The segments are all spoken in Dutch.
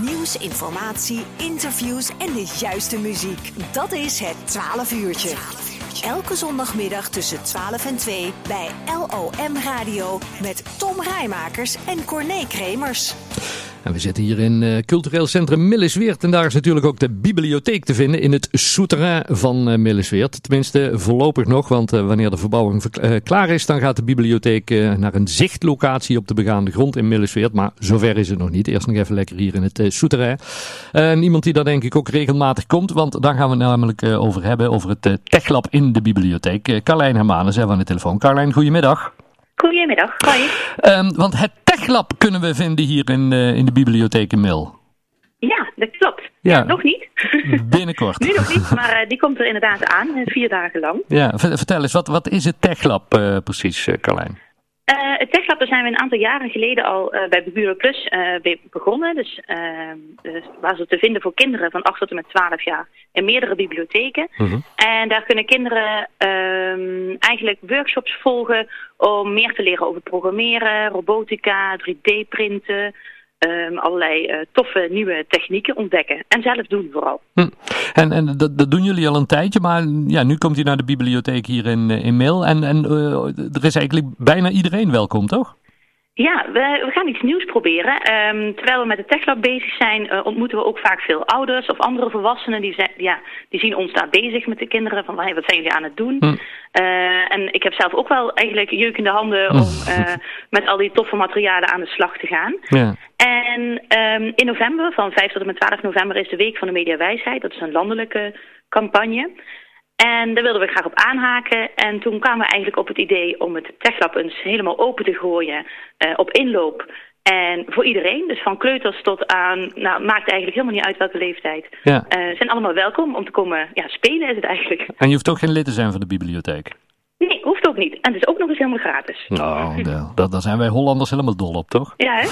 Nieuws, informatie, interviews en de juiste muziek. Dat is het 12 uurtje. Elke zondagmiddag tussen 12 en 2 bij LOM Radio met Tom Rijmakers en Corné Kremers. En we zitten hier in uh, cultureel centrum Millesweert. En daar is natuurlijk ook de bibliotheek te vinden in het souterrain van uh, Millesweert. Tenminste voorlopig nog, want uh, wanneer de verbouwing klaar is, dan gaat de bibliotheek naar een zichtlocatie op de begaande grond in Millesweert. Maar zover is het nog niet. Eerst nog even lekker hier in het souterrain. En iemand die daar denk ik ook regelmatig komt, want daar gaan we het namelijk over hebben, over het techlab in de bibliotheek. Carlijn Hermanen zijn aan de telefoon. Carlijn, goedemiddag. Goedemiddag, hoi. Um, want het TechLab kunnen we vinden hier in, uh, in de bibliotheek in Mil. Ja, dat klopt. Ja. Nog niet. Binnenkort. nu nog niet, maar uh, die komt er inderdaad aan, vier dagen lang. Ja, vertel eens, wat, wat is het TechLab precies, Carlijn? Uh, het TechLab, daar zijn we een aantal jaren geleden al uh, bij Bureau Plus uh, begonnen. Dus, dus, waar ze te vinden voor kinderen van 8 tot en met 12 jaar in meerdere bibliotheken. Mhm. -huh. En daar kunnen kinderen ehm, eigenlijk workshops volgen om meer te leren over programmeren, robotica, 3D-printen, um, allerlei uh, toffe nieuwe technieken ontdekken. En zelf doen vooral. Hm. En, en dat, dat, doen jullie al een tijdje, maar ja, nu komt hij naar de bibliotheek hier in, eh, in Mail. En, en uh, er is eigenlijk bijna iedereen welkom, toch? Ja, we, we, gaan iets nieuws proberen. Um, terwijl we met de TechLab bezig zijn, uh, ontmoeten we ook vaak veel ouders of andere volwassenen. Die, zijn, ja, die zien ons daar bezig met de kinderen. Van, hey, wat zijn jullie aan het doen? Hm. Uh, en ik heb zelf ook wel eigenlijk jeukende handen om uh, met al die toffe materialen aan de slag te gaan. Ja. En um, in november, van 5 tot en met 12 november, is de Week van de Mediawijsheid. Dat is een landelijke campagne. En daar wilden we graag op aanhaken. En toen kwamen we eigenlijk op het idee om het TechLab eens helemaal open te gooien uh, op inloop. En voor iedereen, dus van kleuters tot aan, nou, maakt eigenlijk helemaal niet uit welke leeftijd. Ja. Uh, zijn allemaal welkom om te komen ja, spelen is het eigenlijk. En je hoeft ook geen lid te zijn van de bibliotheek? Nee, hoeft ook niet. En het is ook nog eens helemaal gratis. Nou, daar, daar zijn wij Hollanders helemaal dol op, toch? Ja, hè?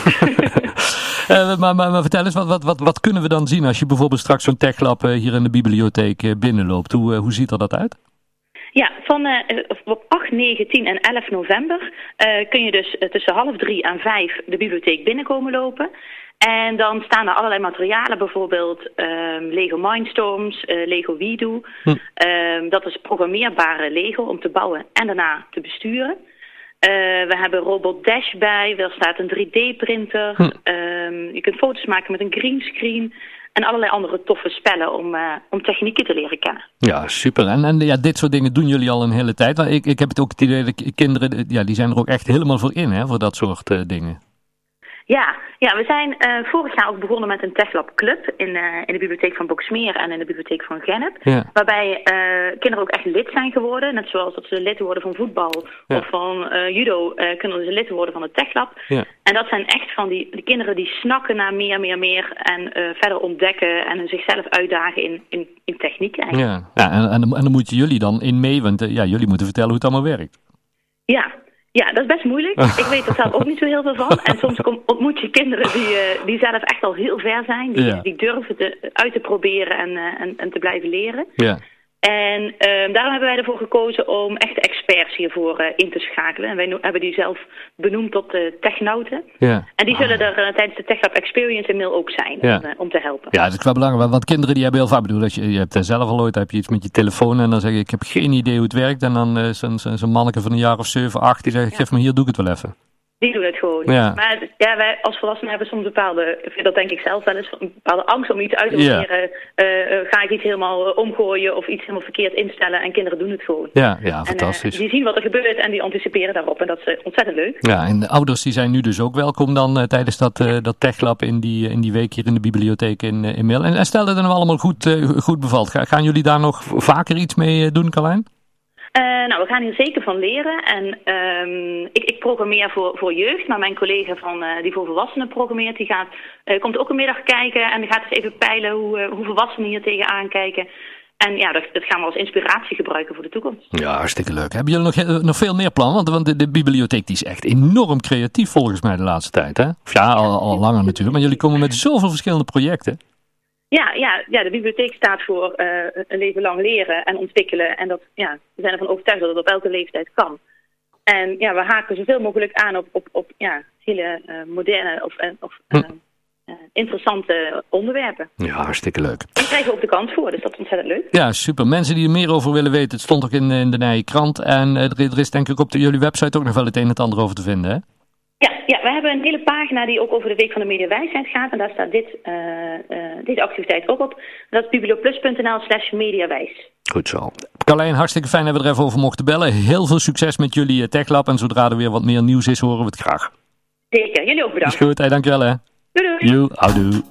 uh, maar, maar, maar, vertel eens, wat, wat, wat, wat kunnen we dan zien als je bijvoorbeeld straks zo'n techlab uh, hier in de bibliotheek uh, binnenloopt? Hoe, hoe ziet er dat uit? Ja, van uh, op 8, 9, 10 en 11 november uh, kun je dus tussen half drie en vijf de bibliotheek binnenkomen lopen. En dan staan er allerlei materialen, bijvoorbeeld um, Lego Mindstorms, Lego WeDo. Hm. Um, dat is programmeerbare Lego om te bouwen en daarna te besturen. we hebben Robot Dash bij, er staat een 3D-printer. Hm. Um, je kunt foto's maken met een greenscreen. En allerlei andere toffe spellen om, uh, om technieken te leren kennen. Ja, super. En, en ja, dit soort dingen doen jullie al een hele tijd. Ik, ik heb het ook het idee dat kinderen, ja, die zijn er ook echt helemaal voor in, hè, voor dat soort dingen. Ja, ja, we zijn uh, vorig jaar ook begonnen met een TechLab Club in, uh, in de bibliotheek van Boksmeer en in de bibliotheek van Gennep. Ja. Waarbij uh, kinderen ook echt lid zijn geworden. Net zoals dat ze lid worden van voetbal ja. of van judo, kunnen ze lid worden van het TechLab. Ja. En dat zijn echt van die, die kinderen die snakken naar meer, meer, meer en verder ontdekken en zichzelf uitdagen in, in, in techniek eigenlijk. Ja, ja en, en, en dan moeten jullie dan in mee, want ja, jullie moeten vertellen hoe het allemaal werkt. Ja, ja, dat is best moeilijk. Ik weet er zelf ook niet zo heel veel van. En soms kom, ontmoet je kinderen die, uh, die zelf echt al heel ver zijn. Die, ja. die durven te, uit te proberen en, uh, en, en te blijven leren. Ja. En uh, daarom hebben wij ervoor gekozen om echte experts hiervoor uh, in te schakelen. En wij hebben die zelf benoemd tot uh, technauten. Ja. En die zullen er uh, tijdens de TechLab Experience in Mail ook zijn ja. om, om, te helpen. Ja, dat is wel belangrijk. Want kinderen die hebben heel vaak, bedoel, als je, je hebt zelf al ooit heb je iets met je telefoon en dan zeg je ik heb geen idee hoe het werkt. En dan zo'n zo, zo manneke van een jaar of 7, 8 die zegt geef me hier, doe ik het wel even. Die doen het gewoon. Ja. Maar ja, wij als volwassenen hebben soms bepaalde, dat denk ik zelf wel eens, een bepaalde angst om iets uit te proberen. Ja. Uh, ga ik iets helemaal uh, omgooien of iets helemaal verkeerd instellen en kinderen doen het gewoon. Ja, ja fantastisch. En, uh, die zien wat er gebeurt en die anticiperen daarop en dat is ontzettend leuk. Ja, en de ouders die zijn nu dus ook welkom dan tijdens dat, dat techlab in die, in die week hier in de bibliotheek in, in Mail. En, en stel dat het nou allemaal goed, goed bevalt, Ga, gaan jullie daar nog vaker iets mee doen, Carlijn? Uh, nou, we gaan hier zeker van leren. En um, ik, ik, programmeer voor, voor jeugd, maar mijn collega van, uh, die voor volwassenen programmeert, die gaat, uh, komt ook een middag kijken en die gaat eens even peilen hoe, hoe volwassenen hier tegenaan kijken. En ja, dat, dat, gaan we als inspiratie gebruiken voor de toekomst. Ja, hartstikke leuk. Hebben jullie nog, nog veel meer plannen? Want, want de, de, bibliotheek is echt enorm creatief volgens mij de laatste tijd. Hè? Of ja, al, al langer natuurlijk. Maar jullie komen met zoveel verschillende projecten. Ja, ja, ja, de bibliotheek staat voor uh, een leven lang leren en ontwikkelen. En dat, ja, we zijn ervan overtuigd dat het op elke leeftijd kan. En ja, we haken zoveel mogelijk aan op, op, op ja, hele uh, moderne of, of uh, interessante onderwerpen. Ja, hartstikke leuk. En krijgen we ook de kans voor, dus dat is ontzettend leuk. Ja, super. Mensen die er meer over willen weten, het stond ook in, in de Nije Krant. En er, er, is denk ik op de, jullie website ook nog wel het een en het ander over te vinden, hè? Ja, ja, we hebben een hele pagina die ook over de Week van de Mediawijsheid gaat. En daar staat dit, uh, uh, deze activiteit ook op. Dat is biblioplus.nl slash mediawijs. Goed zo. Carlijn, hartstikke fijn dat we er even over mochten bellen. Heel veel succes met jullie TechLab. En zodra er weer wat meer nieuws is, horen we het graag. Zeker. Jullie ook bedankt. Is goed. Hey, dankjewel hè. Doei doei. Houdoe.